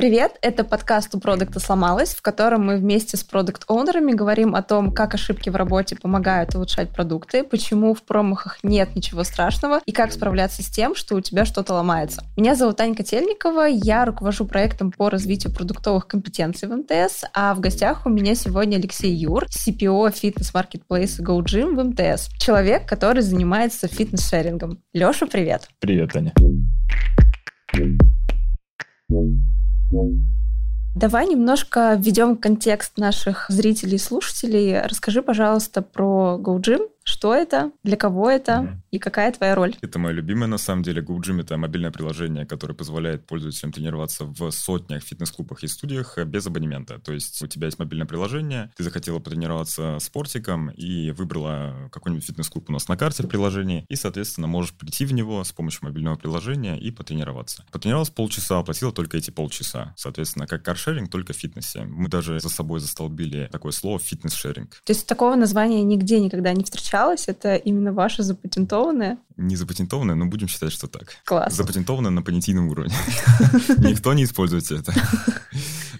Привет, это подкаст «У продукта сломалось», в котором мы вместе с продукт-оунерами говорим о том, как ошибки в работе помогают улучшать продукты, почему в промахах нет ничего страшного и как справляться с тем, что у тебя что-то ломается. Меня зовут Аня Котельникова, я руковожу проектом по развитию продуктовых компетенций в МТС, а в гостях у меня сегодня Алексей Юр, CPO фитнес-маркетплейса GoGym в МТС, человек, который занимается фитнес-шерингом. Леша, привет! Привет, Аня. Давай немножко введем контекст наших зрителей и слушателей. Расскажи, пожалуйста, про GoGym, что это, для кого это mm-hmm. и какая твоя роль? Это мое любимое, на самом деле. GoGym — это мобильное приложение, которое позволяет пользователям тренироваться в сотнях фитнес-клубах и студиях без абонемента. То есть у тебя есть мобильное приложение, ты захотела потренироваться спортиком и выбрала какой-нибудь фитнес-клуб у нас на карте в приложении, и, соответственно, можешь прийти в него с помощью мобильного приложения и потренироваться. Потренировалась полчаса, оплатила только эти полчаса. Соответственно, как каршеринг, только в фитнесе. Мы даже за собой застолбили такое слово «фитнес-шеринг». То есть такого названия нигде никогда не встречалось? Встречалось? Это именно ваше запатентованное? Не запатентованное, но будем считать, что так. Класс. Запатентованное на понятийном уровне. Никто не использует это.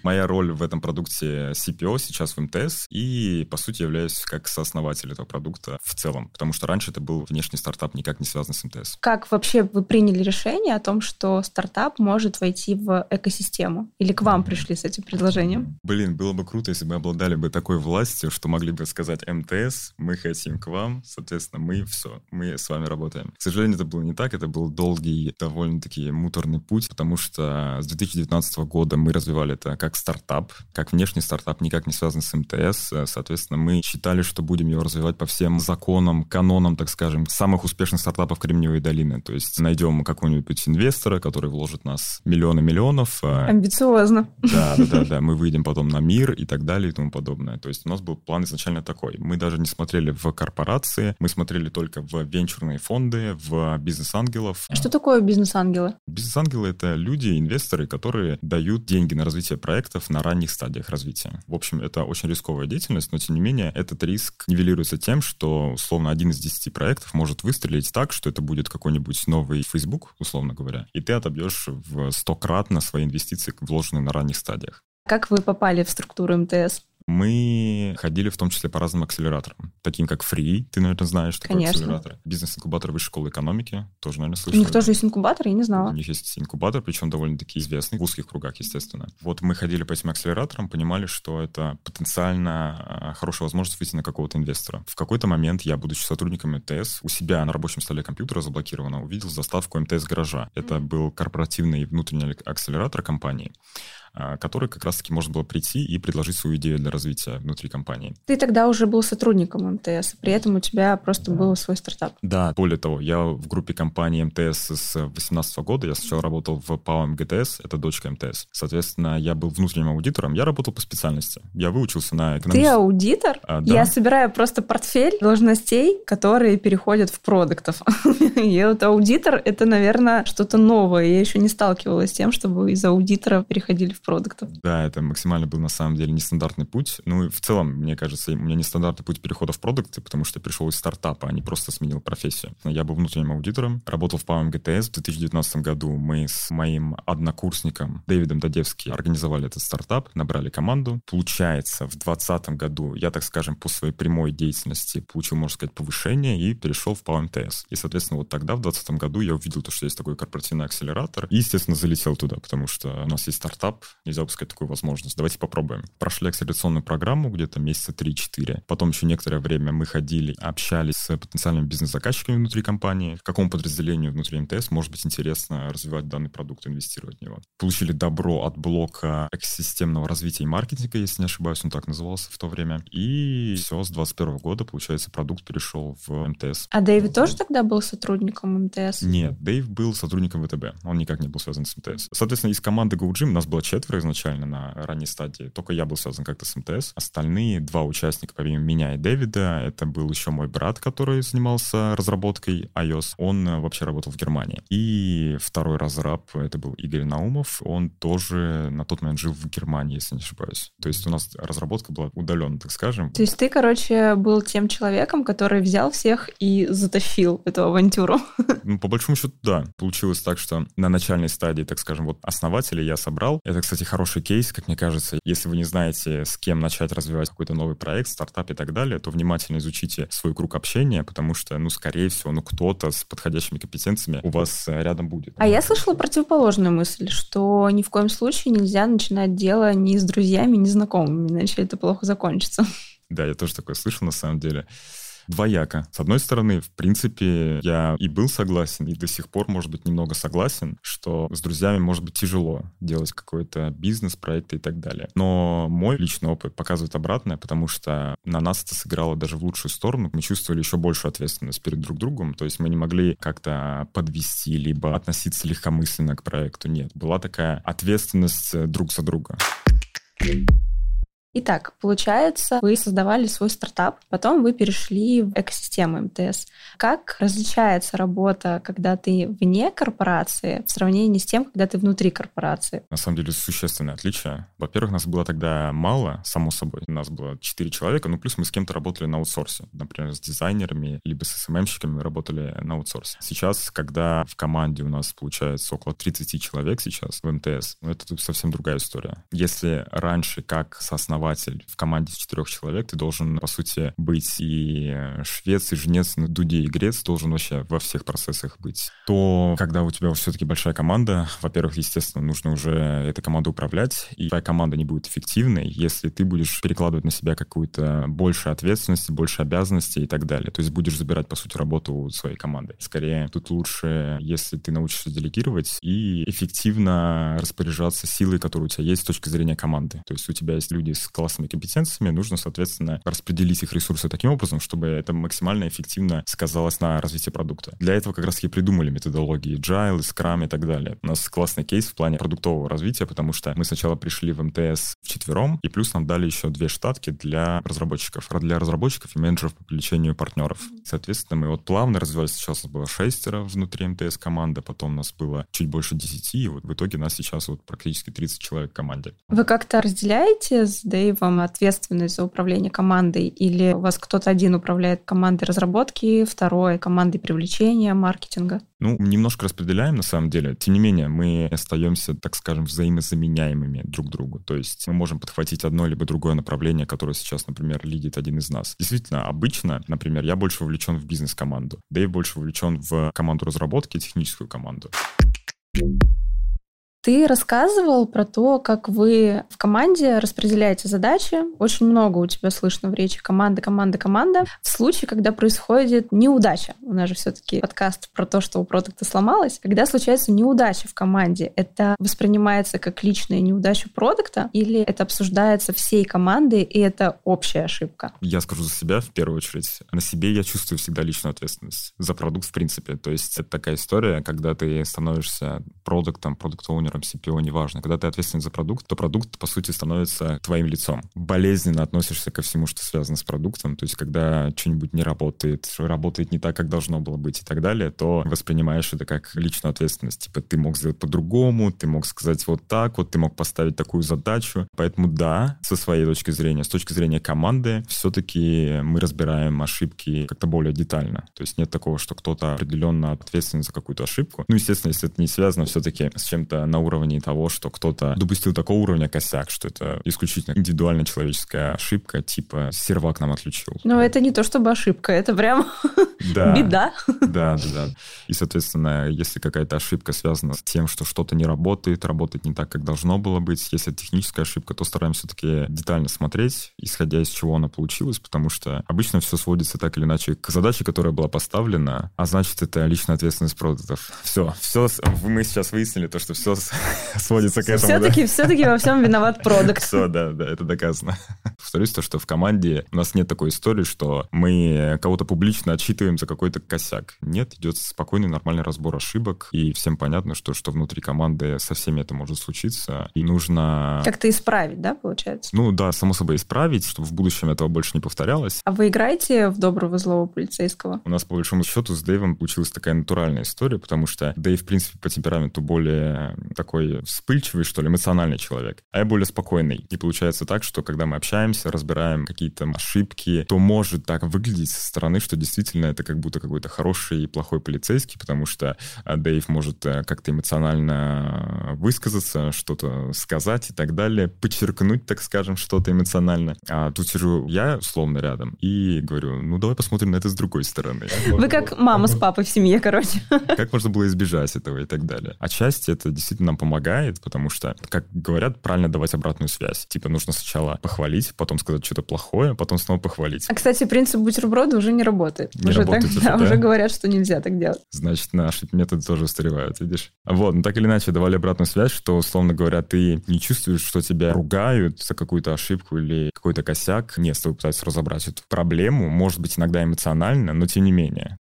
Моя роль в этом продукте CPO сейчас в МТС, и, по сути, являюсь как сооснователь этого продукта в целом, потому что раньше это был внешний стартап, никак не связан с МТС. Как вообще вы приняли решение о том, что стартап может войти в экосистему? Или к вам пришли с этим предложением? Блин, было бы круто, если бы обладали бы такой властью, что могли бы сказать МТС, мы хотим к вам, соответственно, мы все, мы с вами работаем. К сожалению, это было не так, это был долгий, довольно-таки муторный путь, потому что с 2019 года мы развивали это как как стартап, как внешний стартап, никак не связан с МТС. Э, соответственно, мы считали, что будем его развивать по всем законам, канонам, так скажем, самых успешных стартапов Кремниевой долины. То есть найдем какого-нибудь инвестора, который вложит нас миллионы миллионов. Э, Амбициозно. Да, да, да, да. Мы выйдем потом на мир и так далее и тому подобное. То есть у нас был план изначально такой. Мы даже не смотрели в корпорации, мы смотрели только в венчурные фонды, в бизнес-ангелов. А что такое бизнес-ангелы? Бизнес-ангелы — это люди, инвесторы, которые дают деньги на развитие проекта проектов на ранних стадиях развития. В общем, это очень рисковая деятельность, но тем не менее этот риск нивелируется тем, что условно один из десяти проектов может выстрелить так, что это будет какой-нибудь новый Facebook, условно говоря, и ты отобьешь в стократно свои инвестиции, вложенные на ранних стадиях. Как вы попали в структуру МТС? Мы ходили в том числе по разным акселераторам, таким как Free, ты, наверное, знаешь, что такое акселератор. Бизнес-инкубатор Высшей школы экономики, тоже, наверное, слышал. У них тоже есть инкубатор, я не знала. У них есть инкубатор, причем довольно-таки известный, в узких кругах, естественно. Вот мы ходили по этим акселераторам, понимали, что это потенциально а, хорошая возможность выйти на какого-то инвестора. В какой-то момент я, будучи сотрудником МТС, у себя на рабочем столе компьютера заблокированно увидел заставку МТС гаража. Это был корпоративный внутренний акселератор компании. А, который как раз-таки можно было прийти и предложить свою идею для развития внутри компании. Ты тогда уже был сотрудником МТС, при этом у тебя просто да. был свой стартап. Да, более того, я в группе компании МТС с 2018 года, я сначала работал в ПАО МГТС, это дочка МТС. Соответственно, я был внутренним аудитором, я работал по специальности. Я выучился на экономическом... Ты аудитор? А, да. Я собираю просто портфель должностей, которые переходят в продуктов. И вот аудитор — это, наверное, что-то новое. Я еще не сталкивалась с тем, чтобы из аудитора переходили в в продуктов. Да, это максимально был на самом деле нестандартный путь. Ну и в целом, мне кажется, у меня нестандартный путь перехода в продукты, потому что я пришел из стартапа, а не просто сменил профессию. Я был внутренним аудитором, работал в ПАО ГТС. В 2019 году мы с моим однокурсником Дэвидом Дадевски организовали этот стартап, набрали команду. Получается, в 2020 году я, так скажем, по своей прямой деятельности получил, можно сказать, повышение и перешел в ПАО МТС. И, соответственно, вот тогда, в 2020 году, я увидел то, что есть такой корпоративный акселератор, и, естественно, залетел туда, потому что у нас есть стартап, нельзя упускать такую возможность. Давайте попробуем. Прошли акселерационную программу где-то месяца 3-4. Потом еще некоторое время мы ходили, общались с потенциальными бизнес-заказчиками внутри компании, какому подразделению внутри МТС может быть интересно развивать данный продукт, инвестировать в него. Получили добро от блока экосистемного развития и маркетинга, если не ошибаюсь, он так назывался в то время. И все, с 21 года, получается, продукт перешел в МТС. А Дэйв тоже тогда был сотрудником МТС? Нет, Дэйв был сотрудником ВТБ. Он никак не был связан с МТС. Соответственно, из команды GoGym нас было четверо изначально изначально на ранней стадии. Только я был связан как-то с МТС. Остальные два участника, помимо меня и Дэвида, это был еще мой брат, который занимался разработкой iOS. Он э, вообще работал в Германии. И второй разраб, это был Игорь Наумов. Он тоже на тот момент жил в Германии, если не ошибаюсь. То есть у нас разработка была удаленно, так скажем. То есть ты, короче, был тем человеком, который взял всех и затащил эту авантюру? Ну, по большому счету, да. Получилось так, что на начальной стадии, так скажем, вот основателя я собрал. Так кстати, хороший кейс, как мне кажется. Если вы не знаете, с кем начать развивать какой-то новый проект, стартап и так далее, то внимательно изучите свой круг общения, потому что, ну, скорее всего, ну, кто-то с подходящими компетенциями у вас э, рядом будет. А я слышала противоположную мысль, что ни в коем случае нельзя начинать дело ни с друзьями, ни с знакомыми, иначе это плохо закончится. Да, я тоже такое слышал на самом деле двояко. С одной стороны, в принципе, я и был согласен, и до сих пор, может быть, немного согласен, что с друзьями может быть тяжело делать какой-то бизнес, проект и так далее. Но мой личный опыт показывает обратное, потому что на нас это сыграло даже в лучшую сторону. Мы чувствовали еще большую ответственность перед друг другом, то есть мы не могли как-то подвести, либо относиться легкомысленно к проекту. Нет, была такая ответственность друг за друга. Итак, получается, вы создавали свой стартап, потом вы перешли в экосистему МТС. Как различается работа, когда ты вне корпорации в сравнении с тем, когда ты внутри корпорации? На самом деле существенное отличие. Во-первых, нас было тогда мало, само собой. У нас было 4 человека, ну плюс мы с кем-то работали на аутсорсе. Например, с дизайнерами, либо с СММщиками работали на аутсорсе. Сейчас, когда в команде у нас получается около 30 человек сейчас в МТС, ну это совсем другая история. Если раньше как сооснователь основатель в команде из четырех человек, ты должен, по сути, быть и швец, и жнец на дуде, и грец, должен вообще во всех процессах быть. То, когда у тебя все-таки большая команда, во-первых, естественно, нужно уже этой командой управлять, и твоя команда не будет эффективной, если ты будешь перекладывать на себя какую-то больше ответственности, больше обязанностей и так далее. То есть будешь забирать, по сути, работу у своей команды. Скорее, тут лучше, если ты научишься делегировать и эффективно распоряжаться силой, которая у тебя есть с точки зрения команды. То есть у тебя есть люди с классными компетенциями, нужно, соответственно, распределить их ресурсы таким образом, чтобы это максимально эффективно сказалось на развитии продукта. Для этого как раз и придумали методологии Agile, Scrum и так далее. У нас классный кейс в плане продуктового развития, потому что мы сначала пришли в МТС вчетвером, и плюс нам дали еще две штатки для разработчиков. Для разработчиков и менеджеров по привлечению партнеров. Соответственно, мы вот плавно развивались. Сейчас у нас было шестеро внутри МТС команда, потом у нас было чуть больше десяти, и вот в итоге нас сейчас вот практически 30 человек в команде. Вы как-то разделяете с Дэйвом ответственность за управление командой? Или у вас кто-то один управляет командой разработки, второй — командой привлечения, маркетинга? Ну, немножко распределяем на самом деле. Тем не менее, мы остаемся, так скажем, взаимозаменяемыми друг другу. То есть мы можем подхватить одно либо другое направление, которое сейчас, например, лидит один из нас. Действительно, обычно, например, я больше вовлечен в бизнес-команду, Дэйв больше вовлечен в команду разработки, техническую команду. Ты рассказывал про то, как вы в команде распределяете задачи. Очень много у тебя слышно в речи команда, команда, команда. В случае, когда происходит неудача, у нас же все-таки подкаст про то, что у продукта сломалось, когда случается неудача в команде, это воспринимается как личная неудача продукта или это обсуждается всей командой и это общая ошибка? Я скажу за себя в первую очередь. На себе я чувствую всегда личную ответственность за продукт в принципе. То есть это такая история, когда ты становишься продуктом, продукт-оунером, дизайнером, CPO, неважно. Когда ты ответственен за продукт, то продукт, по сути, становится твоим лицом. Болезненно относишься ко всему, что связано с продуктом. То есть, когда что-нибудь не работает, работает не так, как должно было быть и так далее, то воспринимаешь это как личную ответственность. Типа, ты мог сделать по-другому, ты мог сказать вот так, вот ты мог поставить такую задачу. Поэтому да, со своей точки зрения, с точки зрения команды, все-таки мы разбираем ошибки как-то более детально. То есть нет такого, что кто-то определенно ответственен за какую-то ошибку. Ну, естественно, если это не связано все-таки с чем-то на уровне того, что кто-то допустил такого уровня косяк, что это исключительно индивидуальная человеческая ошибка, типа сервак нам отключил. Но это не то чтобы ошибка, это прям да. беда. Да, да, да. И, соответственно, если какая-то ошибка связана с тем, что что-то не работает, работает не так, как должно было быть, если это техническая ошибка, то стараемся все-таки детально смотреть, исходя из чего она получилась, потому что обычно все сводится так или иначе к задаче, которая была поставлена, а значит, это личная ответственность продуктов. Все, все, мы сейчас выяснили то, что все сводится к этому. Все-таки, да? все-таки во всем виноват продукт. Все, да, да, это доказано. Повторюсь то, что в команде у нас нет такой истории, что мы кого-то публично отчитываем за какой-то косяк. Нет, идет спокойный, нормальный разбор ошибок, и всем понятно, что, что внутри команды со всеми это может случиться, и нужно... Как-то исправить, да, получается? Ну да, само собой исправить, чтобы в будущем этого больше не повторялось. А вы играете в доброго злого полицейского? У нас, по большому счету, с Дэйвом получилась такая натуральная история, потому что Дэйв, в принципе, по темпераменту более такой вспыльчивый, что ли, эмоциональный человек, а я более спокойный. И получается так, что когда мы общаемся, разбираем какие-то ошибки, то может так выглядеть со стороны, что действительно это как будто какой-то хороший и плохой полицейский, потому что а, Дэйв может э, как-то эмоционально высказаться, что-то сказать и так далее, подчеркнуть, так скажем, что-то эмоционально. А тут сижу я, условно, рядом и говорю, ну, давай посмотрим на это с другой стороны. Вы как мама с папой в семье, короче. Как можно было избежать этого и так далее. Отчасти это действительно нам помогает, потому что, как говорят, правильно давать обратную связь. Типа нужно сначала похвалить, потом сказать что-то плохое, потом снова похвалить. А, кстати, принцип бутерброда уже не работает. Не уже работает так, уже, да, да? уже говорят, что нельзя так делать. Значит, наши методы тоже устаревают, видишь? Вот, ну так или иначе, давали обратную связь, что, условно говоря, ты не чувствуешь, что тебя ругают за какую-то ошибку или какой-то косяк. Нет, с тобой пытаются разобрать эту проблему, может быть, иногда эмоционально, но тем не менее.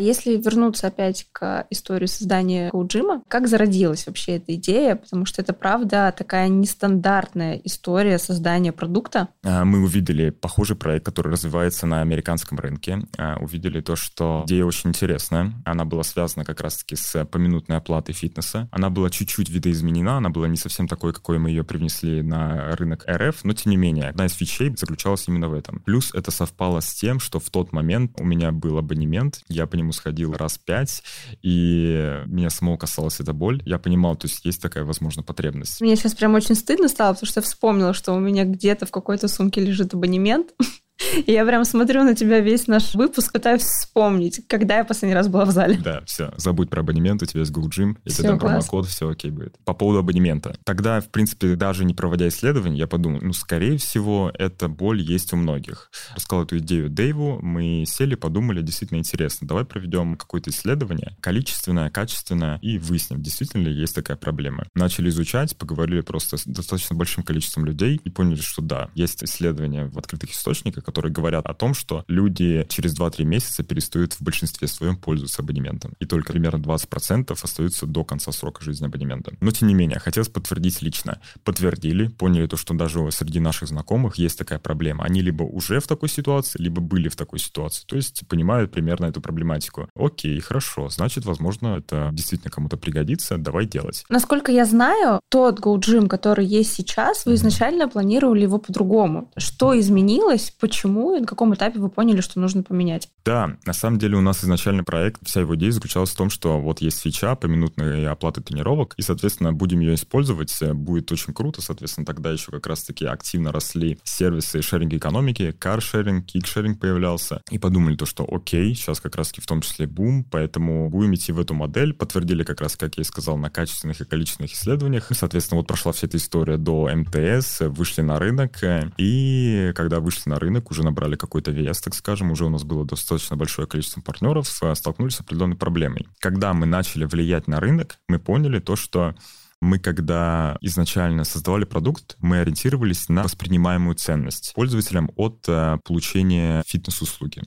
А если вернуться опять к истории создания коуджима, как зародилась вообще эта идея? Потому что это, правда, такая нестандартная история создания продукта. А, Мы увидели похожий проект, который развивается на американском рынке. А, Увидели то, что идея очень интересная. Она была связана как раз-таки с поминутной оплатой фитнеса. Она была чуть-чуть видоизменена, она была не совсем такой, какой мы ее привнесли на рынок РФ, но тем не менее, одна из фичей заключалась именно в этом. Плюс это совпало с тем, что в тот момент у меня был абонемент, я по нему сходил раз пять, и меня самого касалась эта боль. Я понимал, то есть есть такая, возможно, потребность. Мне сейчас прям очень стыдно стало, потому что я вспомнила, что у меня где-то в какой-то сумке лежит абонемент. Я прям смотрю на тебя весь наш выпуск, пытаюсь вспомнить, когда я последний раз была в зале. Да, все, забудь про абонемент, у тебя есть Google Gym, если там промокод, все окей будет. По поводу абонемента. Тогда, в принципе, даже не проводя исследований, я подумал, ну, скорее всего, эта боль есть у многих. Рассказал эту идею Дэйву, мы сели, подумали, действительно интересно, давай проведем какое-то исследование, количественное, качественное, и выясним, действительно ли есть такая проблема. Начали изучать, поговорили просто с достаточно большим количеством людей и поняли, что да, есть исследования в открытых источниках, которые говорят о том, что люди через 2-3 месяца перестают в большинстве своем пользоваться абонементом. И только примерно 20% остаются до конца срока жизни абонемента. Но тем не менее, хотелось подтвердить лично. Подтвердили, поняли то, что даже среди наших знакомых есть такая проблема. Они либо уже в такой ситуации, либо были в такой ситуации. То есть понимают примерно эту проблематику. Окей, хорошо, значит, возможно, это действительно кому-то пригодится, давай делать. Насколько я знаю, тот GoGym, который есть сейчас, вы изначально планировали его по-другому. Что изменилось, почему и на каком этапе вы поняли, что нужно поменять? Да, на самом деле у нас изначально проект, вся его идея заключалась в том, что вот есть фича поминутной оплаты тренировок, и, соответственно, будем ее использовать, э, будет очень круто, соответственно, тогда еще как раз-таки активно росли сервисы шеринг экономики, каршеринг, кикшеринг появлялся, и подумали то, что окей, сейчас как раз-таки в том числе бум, поэтому будем идти в эту модель, подтвердили как раз, как я и сказал, на качественных и количественных исследованиях, И, соответственно, вот прошла вся эта история до МТС, вышли на рынок, э, и когда вышли на рынок, уже набрали какой-то вес, так скажем, уже у нас было достаточно большое количество партнеров, э, столкнулись с определенной проблемой. Когда мы начали влиять на рынок, мы поняли то, что мы, когда изначально создавали продукт, мы ориентировались на воспринимаемую ценность пользователям от э, получения фитнес-услуги.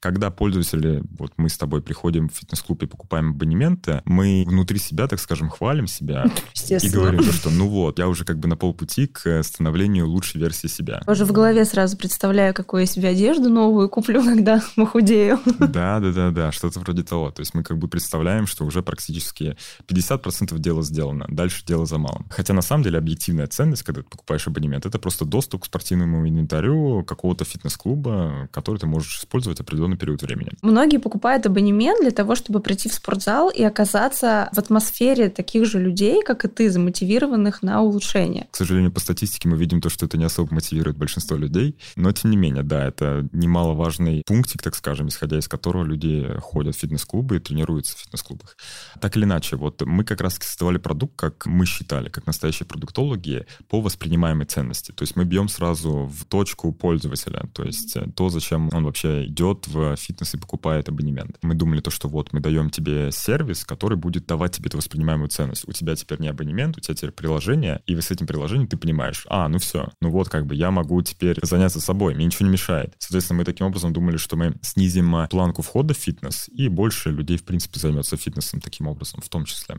Когда пользователи, вот мы с тобой приходим в фитнес-клуб и покупаем абонементы, мы внутри себя, так скажем, хвалим себя и говорим, то, что ну вот, я уже как бы на полпути к становлению лучшей версии себя. Уже в голове сразу представляю, какую я себе одежду новую куплю, когда похудею. Да, да, да, да, что-то вроде того. То есть мы как бы представляем, что уже практически 50% дела сделано. Дальше дело за малым. Хотя на самом деле объективная ценность, когда ты покупаешь абонемент, это просто доступ к спортивному инвентарю какого-то фитнес-клуба, который ты можешь использовать определенный период времени. Многие покупают абонемент для того, чтобы прийти в спортзал и оказаться в атмосфере таких же людей, как и ты, замотивированных на улучшение. К сожалению, по статистике мы видим то, что это не особо мотивирует большинство людей, но тем не менее, да, это немаловажный пунктик, так скажем, исходя из которого люди ходят в фитнес-клубы и тренируются в фитнес-клубах. Так или иначе, вот мы как раз создавали продукт, как мы считали, как настоящие продуктологи, по воспринимаемой ценности. То есть мы бьем сразу в точку пользователя, то есть э, то, зачем он вообще идет в фитнес и покупает абонемент. Мы думали то, что вот мы даем тебе сервис, который будет давать тебе эту воспринимаемую ценность. У тебя теперь не абонемент, у тебя теперь приложение, и с этим приложением ты понимаешь, а, ну все, ну вот как бы я могу теперь заняться собой, мне ничего не мешает. Соответственно, мы таким образом думали, что мы снизим э, планку входа в фитнес, и больше людей, в принципе, займется фитнесом таким образом, в том числе.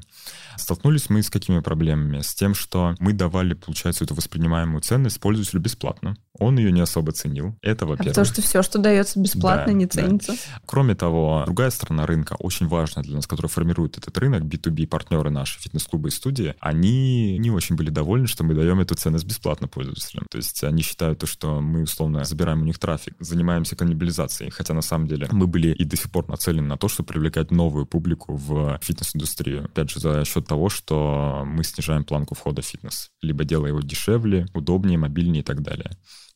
Столкнулись мы с какими какими проблемами? С тем, что мы давали, получается, эту воспринимаемую ценность пользователю бесплатно. Он ее не особо ценил. Это, во-первых. А потому что все, что дается бесплатно, да, не ценится. Да. Кроме того, другая сторона рынка, очень важная для нас, которая формирует этот рынок, B2B партнеры наши, фитнес-клубы и студии, они не очень были довольны, что мы даем эту ценность бесплатно пользователям. То есть они считают то, что мы, условно, забираем у них трафик, занимаемся каннибализацией, хотя на самом деле мы были и до сих пор нацелены на то, чтобы привлекать новую публику в фитнес-индустрию. Опять же, за счет того, что мы снижаем планку входа в фитнес, либо делая его дешевле, удобнее, мобильнее и так далее.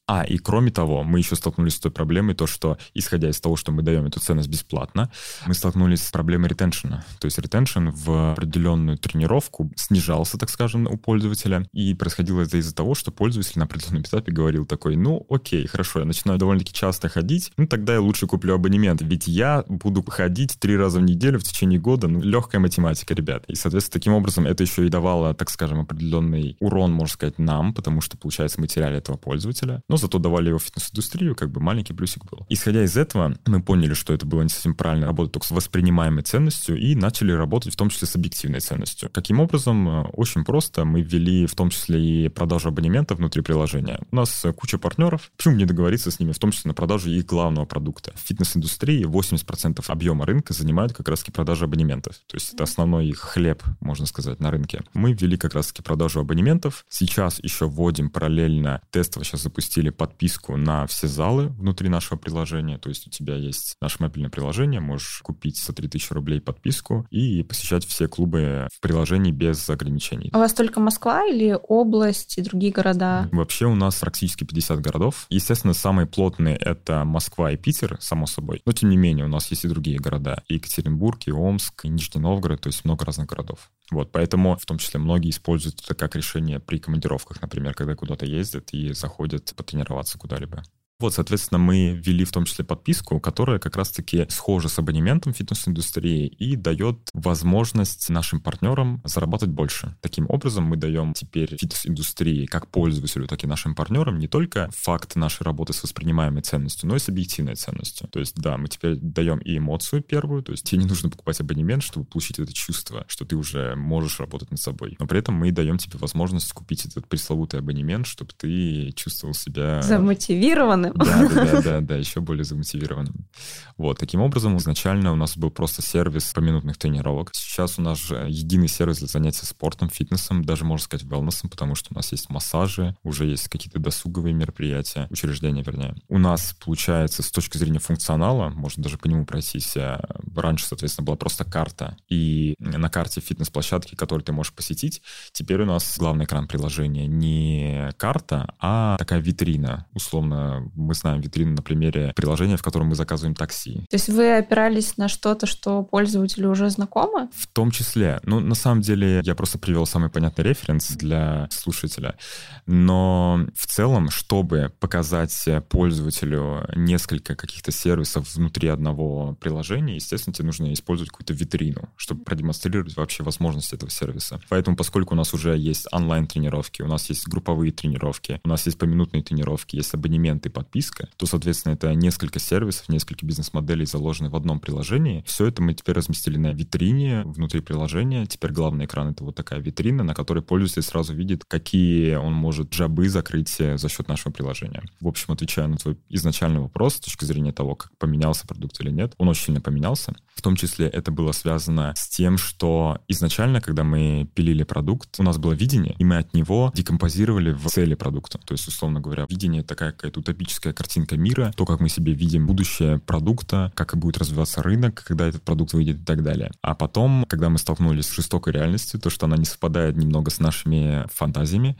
А, и кроме того, мы еще столкнулись с той проблемой, то, что, исходя из того, что мы даем эту ценность бесплатно, мы столкнулись с проблемой ретеншена. То есть ретеншн в определенную тренировку снижался, так скажем, у пользователя, и происходило это из-за того, что пользователь на определенном этапе говорил такой, ну, окей, хорошо, я начинаю довольно-таки часто ходить, ну, тогда я лучше куплю абонемент, ведь я буду ходить три раза в неделю в течение года, ну, легкая математика, ребят. И, соответственно, таким образом это еще и давало, так скажем, определенный урон, можно сказать, нам, потому что, получается, мы теряли этого пользователя но зато давали его фитнес-индустрию, как бы маленький плюсик был. Исходя из этого, мы поняли, что это было не совсем правильно работать только с воспринимаемой ценностью и начали работать в том числе с объективной ценностью. Каким образом? Э, очень просто. Мы ввели в том числе и продажу абонементов внутри приложения. У нас куча партнеров. Почему не договориться с ними, в том числе на продажу их главного продукта? В фитнес-индустрии 80% объема рынка занимают как раз-таки продажа абонементов. То есть это основной их хлеб, можно сказать, на рынке. Мы ввели как раз-таки продажу абонементов. Сейчас еще вводим параллельно, тестово сейчас запустили запустили подписку на все залы внутри нашего приложения. То есть у тебя есть наше мобильное приложение, можешь купить за 3000 рублей подписку и посещать все клубы в приложении без ограничений. А у вас только Москва или область и другие города? Вообще у нас практически 50 городов. Естественно, самые плотные — это Москва и Питер, само собой. Но тем не менее у нас есть и другие города. И Екатеринбург, и Омск, и Нижний Новгород, то есть много разных городов. Вот, поэтому в том числе многие используют это как решение при командировках, например, когда куда-то ездят и заходят потренироваться куда-либо. Вот, соответственно, мы ввели в том числе подписку, которая как раз-таки схожа с абонементом фитнес-индустрии и дает возможность нашим партнерам зарабатывать больше. Таким образом, мы даем теперь фитнес-индустрии как пользователю, так и нашим партнерам не только факт нашей работы с воспринимаемой ценностью, но и с объективной ценностью. То есть, да, мы теперь даем и эмоцию первую, то есть тебе не нужно покупать абонемент, чтобы получить это чувство, что ты уже можешь работать над собой. Но при этом мы даем тебе возможность купить этот пресловутый абонемент, чтобы ты чувствовал себя... Замотивированным да, да, да, да, да, еще более замотивированным. Вот, таким образом, изначально у нас был просто сервис поминутных тренировок. Сейчас у нас же единый сервис для занятия спортом, фитнесом, даже, можно сказать, велнесом, потому что у нас есть массажи, уже есть какие-то досуговые мероприятия, учреждения, вернее. У нас, получается, с точки зрения функционала, можно даже по нему пройтись, э, раньше, соответственно, была просто карта, и на карте фитнес-площадки, которую ты можешь посетить, теперь у нас главный экран приложения не карта, а такая витрина, условно, мы знаем витрину на примере приложения, в котором мы заказываем такси. То есть вы опирались на что-то, что пользователю уже знакомо? В том числе. Ну, на самом деле, я просто привел самый понятный референс для слушателя. Но в целом, чтобы показать пользователю несколько каких-то сервисов внутри одного приложения, естественно, тебе нужно использовать какую-то витрину, чтобы продемонстрировать вообще возможности этого сервиса. Поэтому, поскольку у нас уже есть онлайн-тренировки, у нас есть групповые тренировки, у нас есть поминутные тренировки, есть абонементы по подписка, то, соответственно, это несколько сервисов, несколько бизнес-моделей заложены в одном приложении. Все это мы теперь разместили на витрине внутри приложения. Теперь главный экран — это вот такая витрина, на которой пользователь сразу видит, какие он может джабы закрыть за счет нашего приложения. В общем, отвечая на твой изначальный вопрос с точки зрения того, как поменялся продукт или нет, он очень сильно поменялся. В том числе это было связано с тем, что изначально, когда мы пилили продукт, у нас было видение, и мы от него декомпозировали в цели продукта. То есть, условно говоря, видение такая какая-то утопическая утопическая картинка мира, то, как мы себе видим будущее продукта, как будет развиваться рынок, когда этот продукт выйдет и так далее. А потом, когда мы столкнулись с жестокой реальностью, то, что она не совпадает немного с нашими фантазиями,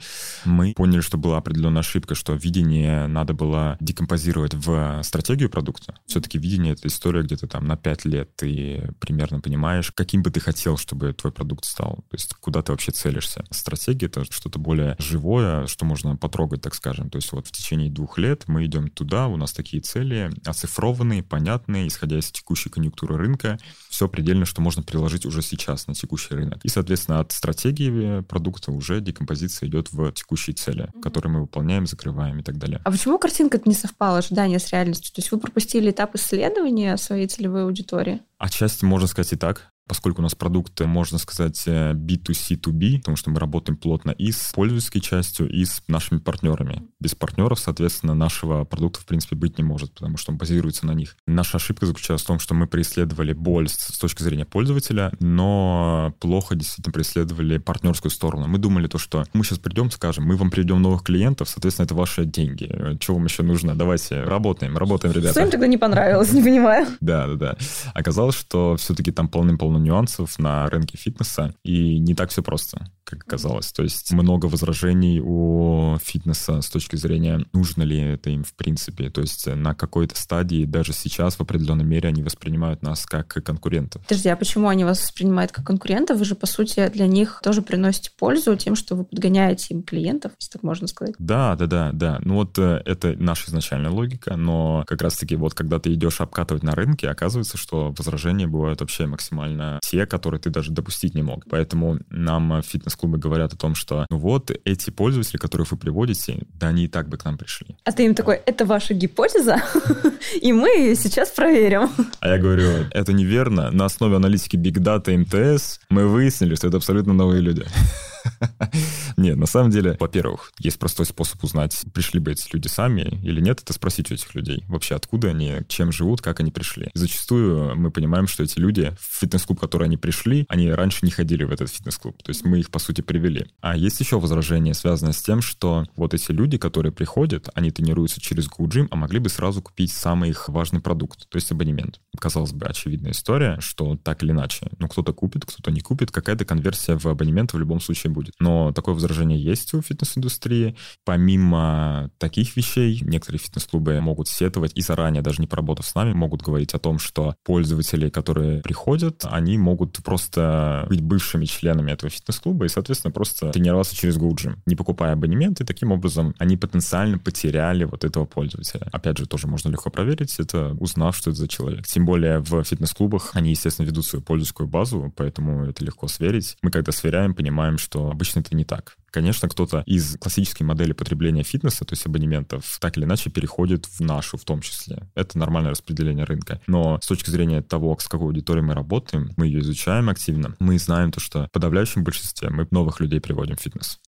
мы поняли, что была определенная ошибка, что видение надо было декомпозировать в стратегию продукта. Все-таки видение — это история где-то там на 5 лет. Ты примерно понимаешь, каким бы ты хотел, чтобы твой продукт стал. То есть куда ты вообще целишься. Стратегия — это что-то более живое, что можно потрогать, так скажем. То есть вот в течение двух лет мы идем туда, у нас такие цели оцифрованные, понятные, исходя из текущей конъюнктуры рынка, все предельно, что можно приложить уже сейчас на текущий рынок. И, соответственно, от стратегии продукта уже декомпозиция идет в текущие цели, mm-hmm. которые мы выполняем, закрываем и так далее. А почему картинка не совпала, ожидания с реальностью? То есть вы пропустили этап исследования своей целевой аудитории? Отчасти можно сказать и так. Поскольку у нас продукт, можно сказать, B2C2B, потому что мы работаем плотно и с пользовательской частью, и с нашими партнерами. Без партнеров, соответственно, нашего продукта, в принципе, быть не может, потому что он базируется на них. Наша ошибка заключалась в том, что мы преследовали боль с точки зрения пользователя, но плохо действительно преследовали партнерскую сторону. Мы думали то, что мы сейчас придем, скажем, мы вам приведем новых клиентов, соответственно, это ваши деньги. Что вам еще нужно? Давайте работаем, работаем, ребята. Что им тогда не понравилось, не понимаю. Да, да, да. Оказалось, что все-таки там полным-полно нюансов на рынке фитнеса, и не так все просто как оказалось. То есть много возражений у фитнеса с точки зрения, нужно ли это им в принципе. То есть на какой-то стадии, даже сейчас в определенной мере, они воспринимают нас как конкурентов. Подожди, а почему они вас воспринимают как конкурентов? Вы же, по сути, для них тоже приносите пользу тем, что вы подгоняете им клиентов, если так можно сказать. Да, да, да, да. Ну вот э, это наша изначальная логика, но как раз-таки вот когда ты идешь обкатывать на рынке, оказывается, что возражения бывают вообще максимально те, которые ты даже допустить не мог. Поэтому нам фитнес клубы говорят о том, что ну вот эти пользователи, которых вы приводите, да они и так бы к нам пришли. А ты им такой, это ваша гипотеза, и мы ее сейчас проверим. А я говорю, это неверно. На основе аналитики Big Data МТС мы выяснили, что это абсолютно новые люди. Нет, на самом деле, во-первых, есть простой способ узнать, пришли бы эти люди сами или нет, это спросить у этих людей вообще, откуда они, чем живут, как они пришли. Зачастую мы понимаем, что эти люди в фитнес-клуб, в который они пришли, они раньше не ходили в этот фитнес-клуб. То есть мы их, по сути, привели. А есть еще возражение, связанное с тем, что вот эти люди, которые приходят, они тренируются через GoGym, а могли бы сразу купить самый их важный продукт, то есть абонемент. Казалось бы, очевидная история, что так или иначе, ну, кто-то купит, кто-то не купит, какая-то конверсия в абонемент в любом случае будет. Но такое возражение есть у фитнес-индустрии. Помимо таких вещей, некоторые фитнес-клубы могут сетовать и заранее, даже не поработав с нами, могут говорить о том, что пользователи, которые приходят, они могут просто быть бывшими членами этого фитнес-клуба и, соответственно, просто тренироваться через GoGym, не покупая абонементы. Таким образом, они потенциально потеряли вот этого пользователя. Опять же, тоже можно легко проверить, это узнав, что это за человек. Тем более в фитнес-клубах они, естественно, ведут свою пользовательскую базу, поэтому это легко сверить. Мы когда сверяем, понимаем, что обычно это не так. Конечно, кто-то из классической модели потребления фитнеса, то есть абонементов, так или иначе переходит в нашу в том числе. Это нормальное распределение рынка. Но с точки зрения того, с какой аудиторией мы работаем, мы ее изучаем активно, мы знаем то, что в подавляющем большинстве мы новых людей приводим в фитнес.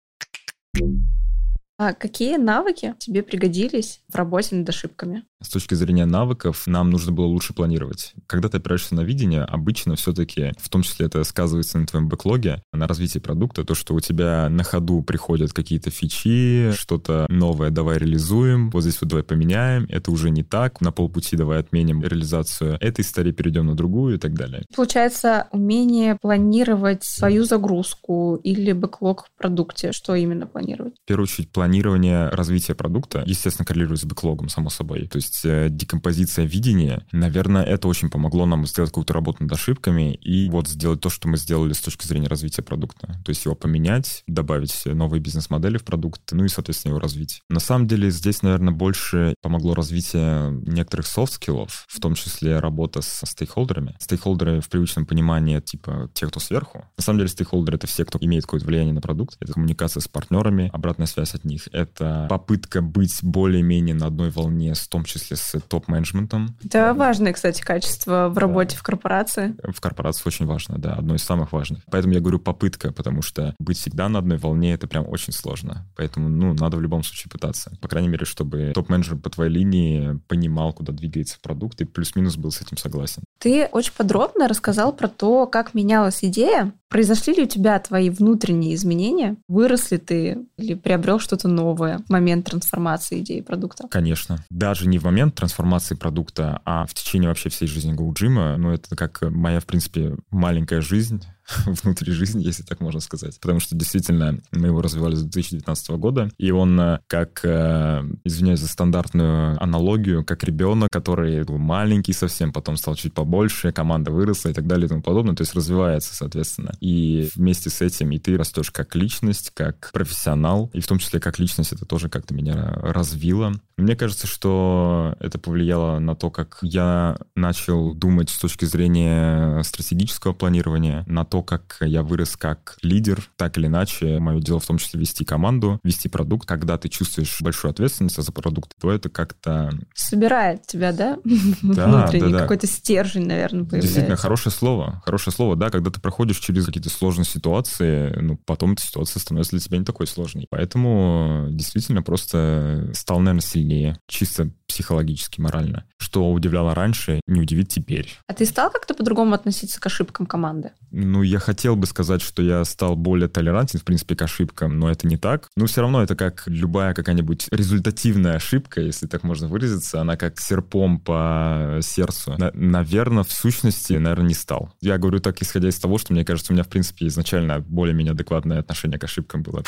А какие навыки тебе пригодились в работе над ошибками? С точки зрения навыков, нам нужно было лучше планировать. Когда ты опираешься на видение, обычно все-таки, в том числе это сказывается на твоем бэклоге, на развитии продукта, то, что у тебя на ходу приходят какие-то фичи, что-то новое давай реализуем, вот здесь вот давай поменяем, это уже не так, на полпути давай отменим реализацию этой истории, перейдем на другую и так далее. Получается, умение планировать свою загрузку или бэклог в продукте, что именно планировать? В первую очередь, планирование развития продукта, естественно, коррелирует с бэклогом, само собой. То есть э, декомпозиция видения, наверное, это очень помогло нам сделать какую-то работу над ошибками и вот сделать то, что мы сделали с точки зрения развития продукта. То есть его поменять, добавить новые бизнес-модели в продукт, ну и, соответственно, его развить. На самом деле здесь, наверное, больше помогло развитие некоторых софт-скиллов, в том числе работа с стейкхолдерами. Стейкхолдеры в привычном понимании типа те, кто сверху. На самом деле стейкхолдеры — это все, кто имеет какое-то влияние на продукт. Это коммуникация с партнерами, обратная связь от них, них. Это попытка быть более-менее на одной волне, в том числе с топ-менеджментом. Это важное, кстати, качество в работе да. в корпорации. В корпорации очень важно, да, одно из самых важных. Поэтому я говорю попытка, потому что быть всегда на одной волне — это прям очень сложно. Поэтому, ну, надо в любом случае пытаться. По крайней мере, чтобы топ-менеджер по твоей линии понимал, куда двигается продукт, и плюс-минус был с этим согласен. Ты очень подробно рассказал про то, как менялась идея. Произошли ли у тебя твои внутренние изменения? Вырос ли ты или приобрел что-то что-то новое в момент трансформации идеи продукта? Конечно. Даже не в момент трансформации продукта, а в течение вообще всей жизни GoGym. Ну, это как моя, в принципе, маленькая жизнь внутри жизни, если так можно сказать. Потому что действительно мы его развивали с 2019 года, и он э, как, э, извиняюсь за стандартную аналогию, как ребенок, который был маленький совсем, потом стал чуть побольше, команда выросла и так далее и тому подобное, то есть развивается, соответственно. И вместе с этим и ты растешь как личность, как профессионал, и в том числе как личность это тоже как-то меня развило. Мне кажется, что это повлияло на то, как я начал думать с точки зрения стратегического планирования, на то, то, как я вырос как лидер, так или иначе, мое дело в том числе вести команду, вести продукт. Когда ты чувствуешь большую ответственность за продукт, то это как-то... Собирает тебя, да? Да, Внутренний да, да. какой-то стержень, наверное, появляется. Действительно, хорошее слово. Хорошее слово, да, когда ты проходишь через какие-то сложные ситуации, ну, потом эта ситуация становится для тебя не такой сложной. Поэтому действительно просто стал, наверное, сильнее, чисто психологически, морально. Что удивляло раньше, не удивит теперь. А ты стал как-то по-другому относиться к ошибкам команды? Ну, я хотел бы сказать, что я стал более толерантен, в принципе, к ошибкам, но это не так. Но все равно это как любая какая-нибудь результативная ошибка, если так можно выразиться, она как серпом по сердцу. На- наверное, в сущности, наверное, не стал. Я говорю так, исходя из того, что мне кажется, у меня, в принципе, изначально более-менее адекватное отношение к ошибкам было.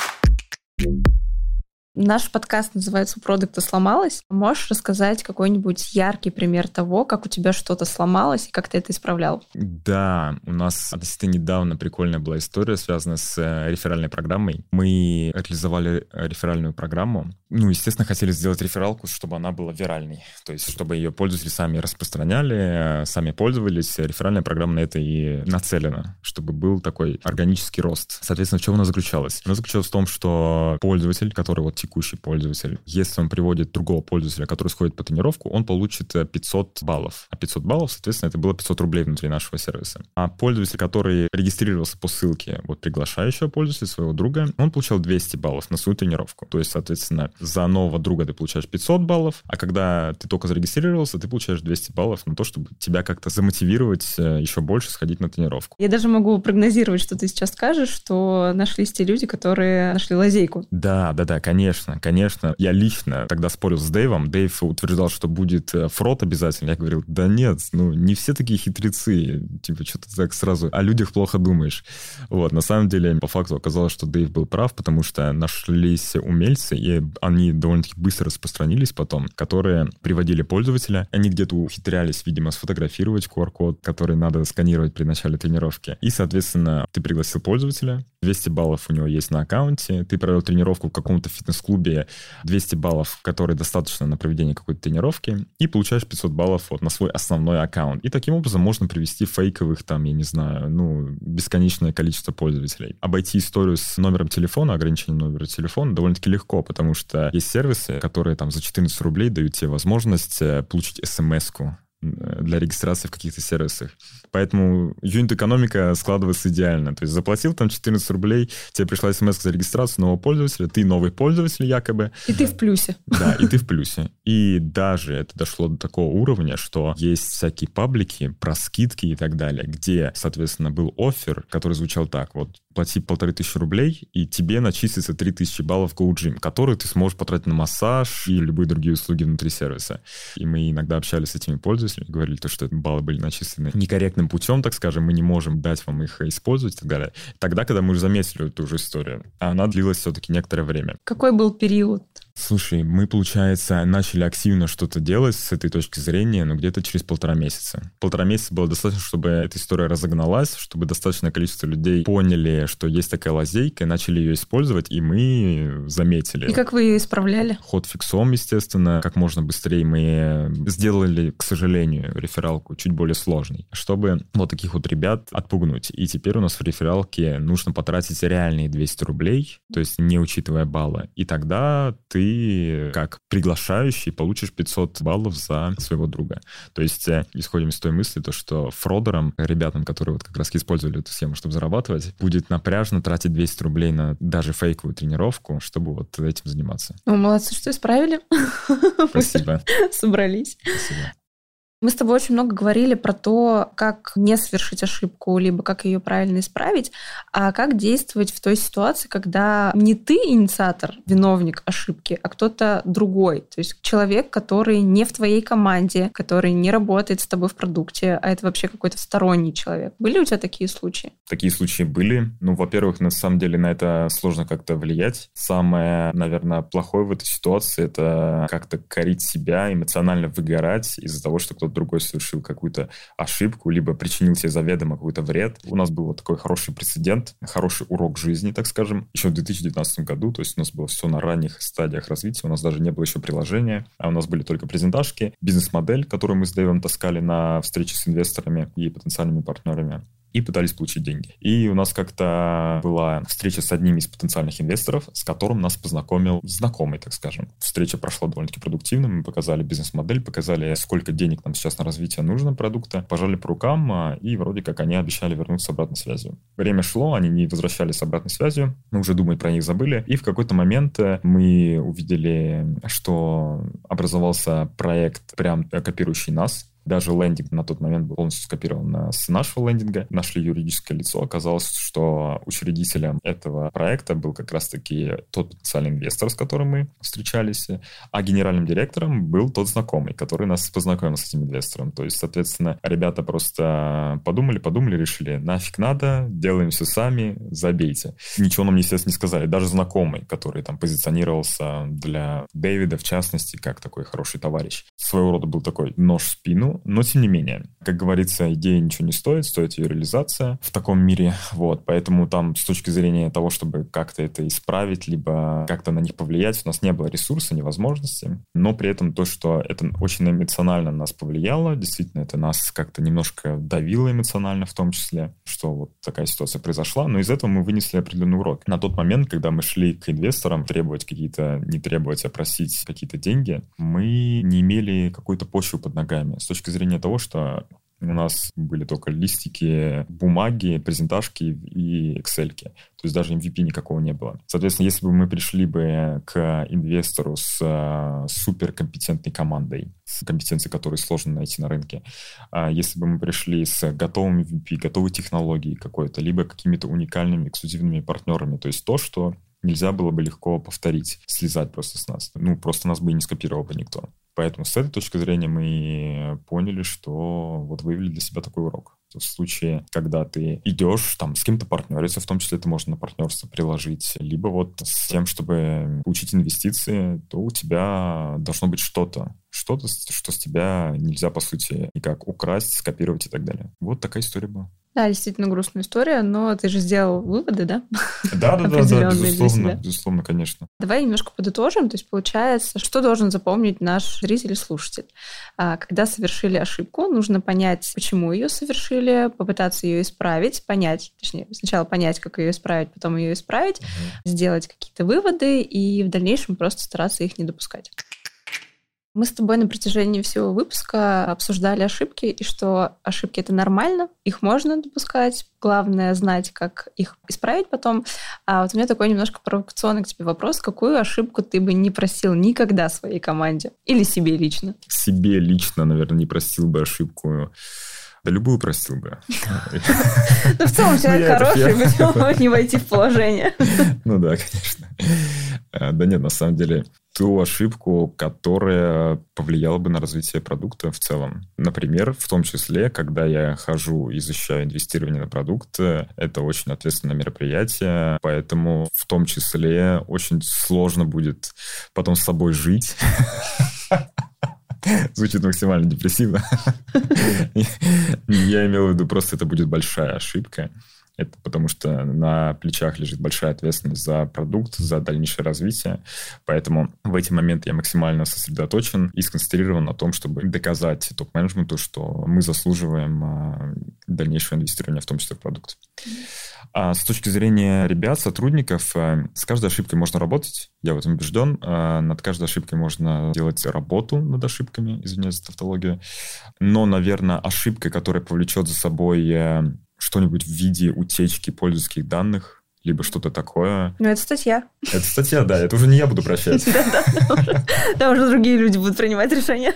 Наш подкаст называется «Продукта сломалось». Можешь рассказать какой-нибудь яркий пример того, как у тебя что-то сломалось и как ты это исправлял? Да, у нас относительно недавно прикольная была история, связанная с э, реферальной программой. Мы реализовали реферальную программу. Ну, естественно, хотели сделать рефералку, чтобы она была виральной. То есть, чтобы ее пользователи сами распространяли, сами пользовались. Реферальная программа на это и нацелена, чтобы был такой органический рост. Соответственно, в чем она заключалась? Она заключалась в том, что пользователь, который вот текущий пользователь. Если он приводит другого пользователя, который сходит по тренировку, он получит 500 э, баллов. А 500 баллов, соответственно, это было 500 рублей внутри нашего сервиса. А пользователь, который регистрировался по ссылке вот приглашающего пользователя, своего друга, он получал 200 баллов на свою тренировку. То есть, соответственно, за нового друга ты получаешь 500 баллов, а когда ты только зарегистрировался, ты получаешь 200 баллов на то, чтобы тебя как-то замотивировать э, еще больше сходить на тренировку. Я даже могу прогнозировать, что ты сейчас скажешь, что нашлись те люди, которые нашли лазейку. Да, да, да, конечно Конечно, конечно. Я лично тогда спорил с Дэйвом. Дэйв утверждал, что будет э, фрот обязательно. Я говорил, да нет, ну не все такие хитрецы. Типа, что ты так сразу о людях плохо думаешь. Вот, на самом деле, по факту оказалось, что Дэйв был прав, потому что нашлись умельцы, и они довольно-таки быстро распространились потом, которые приводили пользователя. Они где-то ухитрялись, видимо, сфотографировать QR-код, который надо сканировать при начале тренировки. И, соответственно, ты пригласил пользователя, 200 баллов у него есть на аккаунте, ты провел тренировку в каком-то фитнес-клубе, 200 баллов, которые достаточно на проведение какой-то тренировки, и получаешь 500 баллов вот на свой основной аккаунт. И таким образом можно привести фейковых, там, я не знаю, ну, бесконечное количество пользователей. Обойти историю с номером телефона, ограничением номера телефона довольно-таки легко, потому что есть сервисы, которые там за 14 рублей дают тебе возможность э, получить смс-ку для регистрации в каких-то сервисах. Поэтому юнит-экономика складывается идеально. То есть заплатил там 14 рублей, тебе пришла смс за регистрацию нового пользователя, ты новый пользователь якобы. И ты в плюсе. Да, и ты в плюсе. И даже это дошло до такого уровня, что есть всякие паблики про скидки и так далее, где, соответственно, был офер, который звучал так, вот плати полторы тысячи рублей, и тебе начислится три тысячи баллов GoGym, которые ты сможешь потратить на массаж и любые другие услуги внутри сервиса. И мы иногда общались с этими пользователями, говорили то, что баллы были начислены некорректным путем, так скажем, мы не можем дать вам их использовать и так далее. Тогда, когда мы уже заметили эту уже историю, она длилась все-таки некоторое время. Какой был период? Слушай, мы, получается, начали активно что-то делать с этой точки зрения, но где-то через полтора месяца. Полтора месяца было достаточно, чтобы эта история разогналась, чтобы достаточное количество людей поняли, что есть такая лазейка, и начали ее использовать, и мы заметили. И как вы ее исправляли? Ход фиксом, естественно, как можно быстрее мы сделали, к сожалению, рефералку чуть более сложной, чтобы вот таких вот ребят отпугнуть. И теперь у нас в рефералке нужно потратить реальные 200 рублей, то есть не учитывая баллы. И тогда ты как приглашающий получишь 500 баллов за своего друга. То есть э, исходим из той мысли, то, что фродерам, ребятам, которые вот как раз использовали эту схему, чтобы зарабатывать, будет напряжно тратить 200 рублей на даже фейковую тренировку, чтобы вот этим заниматься. Ну, молодцы, что исправили. Спасибо. Собрались. Спасибо. Мы с тобой очень много говорили про то, как не совершить ошибку, либо как ее правильно исправить, а как действовать в той ситуации, когда не ты инициатор, виновник ошибки, а кто-то другой. То есть человек, который не в твоей команде, который не работает с тобой в продукте, а это вообще какой-то сторонний человек. Были у тебя такие случаи? Такие случаи были. Ну, во-первых, на самом деле на это сложно как-то влиять. Самое, наверное, плохое в этой ситуации — это как-то корить себя, эмоционально выгорать из-за того, что кто кто-то другой совершил какую-то ошибку, либо причинил себе заведомо какой-то вред. У нас был вот такой хороший прецедент, хороший урок жизни, так скажем, еще в 2019 году, то есть у нас было все на ранних стадиях развития, у нас даже не было еще приложения, а у нас были только презентажки, бизнес-модель, которую мы с Дэйвом таскали на встречи с инвесторами и потенциальными партнерами. И пытались получить деньги. И у нас как-то была встреча с одним из потенциальных инвесторов, с которым нас познакомил знакомый, так скажем. Встреча прошла довольно-таки продуктивно, мы показали бизнес-модель, показали, сколько денег нам сейчас на развитие нужно продукта, пожали по рукам, а, и вроде как они обещали вернуться обратной связью. Время шло, они не возвращались обратной связью, мы уже думать про них забыли, и в какой-то момент э, мы увидели, что образовался проект, прям копирующий нас, даже лендинг на тот момент был полностью скопирован с нашего лендинга. Нашли юридическое лицо. Оказалось, что учредителем этого проекта был как раз-таки тот потенциальный инвестор, с которым мы встречались, а генеральным директором был тот знакомый, который нас познакомил с этим инвестором. То есть, соответственно, ребята просто подумали, подумали, решили, нафиг надо, делаем все сами, забейте. Ничего нам, естественно, не сказали. Даже знакомый, который там позиционировался для Дэвида, в частности, как такой хороший товарищ. Своего рода был такой нож в спину, но тем не менее, как говорится, идея ничего не стоит, стоит ее реализация в таком мире, вот, поэтому там с точки зрения того, чтобы как-то это исправить, либо как-то на них повлиять, у нас не было ресурса, невозможности, но при этом то, что это очень эмоционально нас повлияло, действительно, это нас как-то немножко давило эмоционально в том числе, что вот такая ситуация произошла, но из этого мы вынесли определенный урок. На тот момент, когда мы шли к инвесторам требовать какие-то, не требовать, а просить какие-то деньги, мы не имели какой-то почвы под ногами. С точки точки зрения того, что у нас были только листики, бумаги, презентажки и Excel. -ки. То есть даже MVP никакого не было. Соответственно, если бы мы пришли бы к инвестору с э, суперкомпетентной командой, с компетенцией, которую сложно найти на рынке, а если бы мы пришли с готовым MVP, готовой технологией какой-то, либо какими-то уникальными эксклюзивными партнерами, то есть то, что нельзя было бы легко повторить, слезать просто с нас. Ну, просто нас бы и не скопировал бы никто. Поэтому с этой точки зрения мы поняли, что вот вывели для себя такой урок. В случае, когда ты идешь там с кем-то партнериться, в том числе это можно на партнерство приложить, либо вот с тем, чтобы получить инвестиции, то у тебя должно быть что-то, что-то, что с тебя нельзя, по сути, никак украсть, скопировать и так далее. Вот такая история была. Да, действительно грустная история, но ты же сделал выводы, да? Да, да, да, да, безусловно, безусловно, конечно. Давай немножко подытожим. То есть получается, что должен запомнить наш зритель и слушатель? А, когда совершили ошибку, нужно понять, почему ее совершили, попытаться ее исправить, понять, точнее, сначала понять, как ее исправить, потом ее исправить, угу. сделать какие-то выводы и в дальнейшем просто стараться их не допускать. Мы с тобой на протяжении всего выпуска обсуждали ошибки, и что ошибки это нормально, их можно допускать, главное знать, как их исправить потом. А вот у меня такой немножко провокационный к тебе вопрос. Какую ошибку ты бы не просил никогда своей команде? Или себе лично? Себе лично, наверное, не просил бы ошибку. Да любую простил бы. Ну, в целом, человек ну, хороший, почему не войти в положение? Ну да, конечно. Э, да нет, на самом деле, ту ошибку, которая повлияла бы на развитие продукта в целом. Например, в том числе, когда я хожу и защищаю инвестирование на продукт, это очень ответственное мероприятие, поэтому в том числе очень сложно будет потом с собой жить. Звучит максимально депрессивно. Я имел в виду, просто это будет большая ошибка. Это потому что на плечах лежит большая ответственность за продукт, за дальнейшее развитие. Поэтому в эти моменты я максимально сосредоточен и сконцентрирован на том, чтобы доказать топ-менеджменту, что мы заслуживаем а, дальнейшего инвестирования, в том числе в продукт. А с точки зрения ребят, сотрудников, э, с каждой ошибкой можно работать. Я в этом убежден. А, над каждой ошибкой можно делать работу над ошибками, извиняюсь за тавтологию. Но, наверное, ошибка, которая повлечет за собой э, что-нибудь в виде утечки пользовательских данных, либо что-то такое. Ну, это статья. Это статья, да, это уже не я буду прощать. Да, уже другие люди будут принимать решения.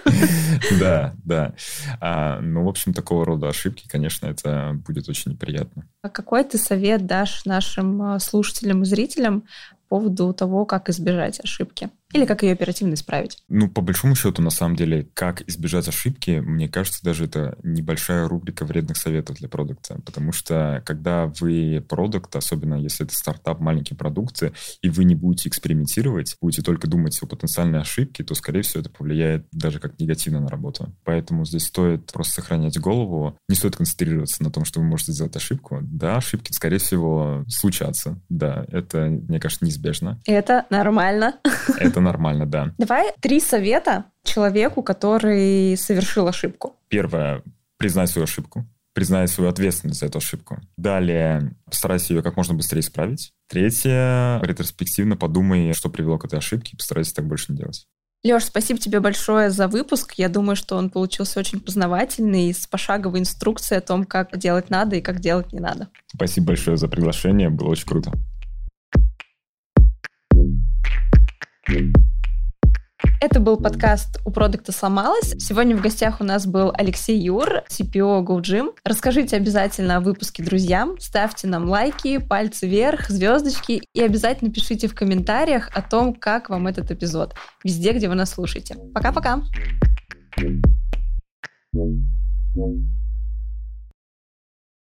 Да, да. А, ну, в общем, такого рода ошибки, конечно, это будет очень неприятно. А какой ты совет дашь нашим а, слушателям и зрителям по поводу того, как избежать ошибки? Или как ее оперативно исправить? Ну, по большому счету, на самом деле, как избежать ошибки, мне кажется, даже это небольшая рубрика вредных советов для продукта. Потому что, когда вы продукт, особенно если это стартап, маленькие продукты, и вы не будете экспериментировать, будете только думать о потенциальной ошибке, то, скорее всего, это повлияет даже как негативно на работу. Поэтому здесь стоит просто сохранять голову, не стоит концентрироваться на том, что вы можете сделать ошибку. Да, ошибки, скорее всего, случатся. Да, это, мне кажется, неизбежно. Это нормально. Это нормально, да. Давай три совета человеку, который совершил ошибку. Первое, признать свою ошибку. признай свою ответственность за эту ошибку. Далее, постарайся ее как можно быстрее исправить. Третье, ретроспективно подумай, что привело к этой ошибке, и постарайся так больше не делать. Леш, спасибо тебе большое за выпуск. Я думаю, что он получился очень познавательный, с пошаговой инструкцией о том, как делать надо и как делать не надо. Спасибо большое за приглашение, было очень круто. Это был подкаст «У продукта сломалось». Сегодня в гостях у нас был Алексей Юр, CPO GoGym. Расскажите обязательно о выпуске друзьям, ставьте нам лайки, пальцы вверх, звездочки и обязательно пишите в комментариях о том, как вам этот эпизод, везде, где вы нас слушаете. Пока-пока! Thank you.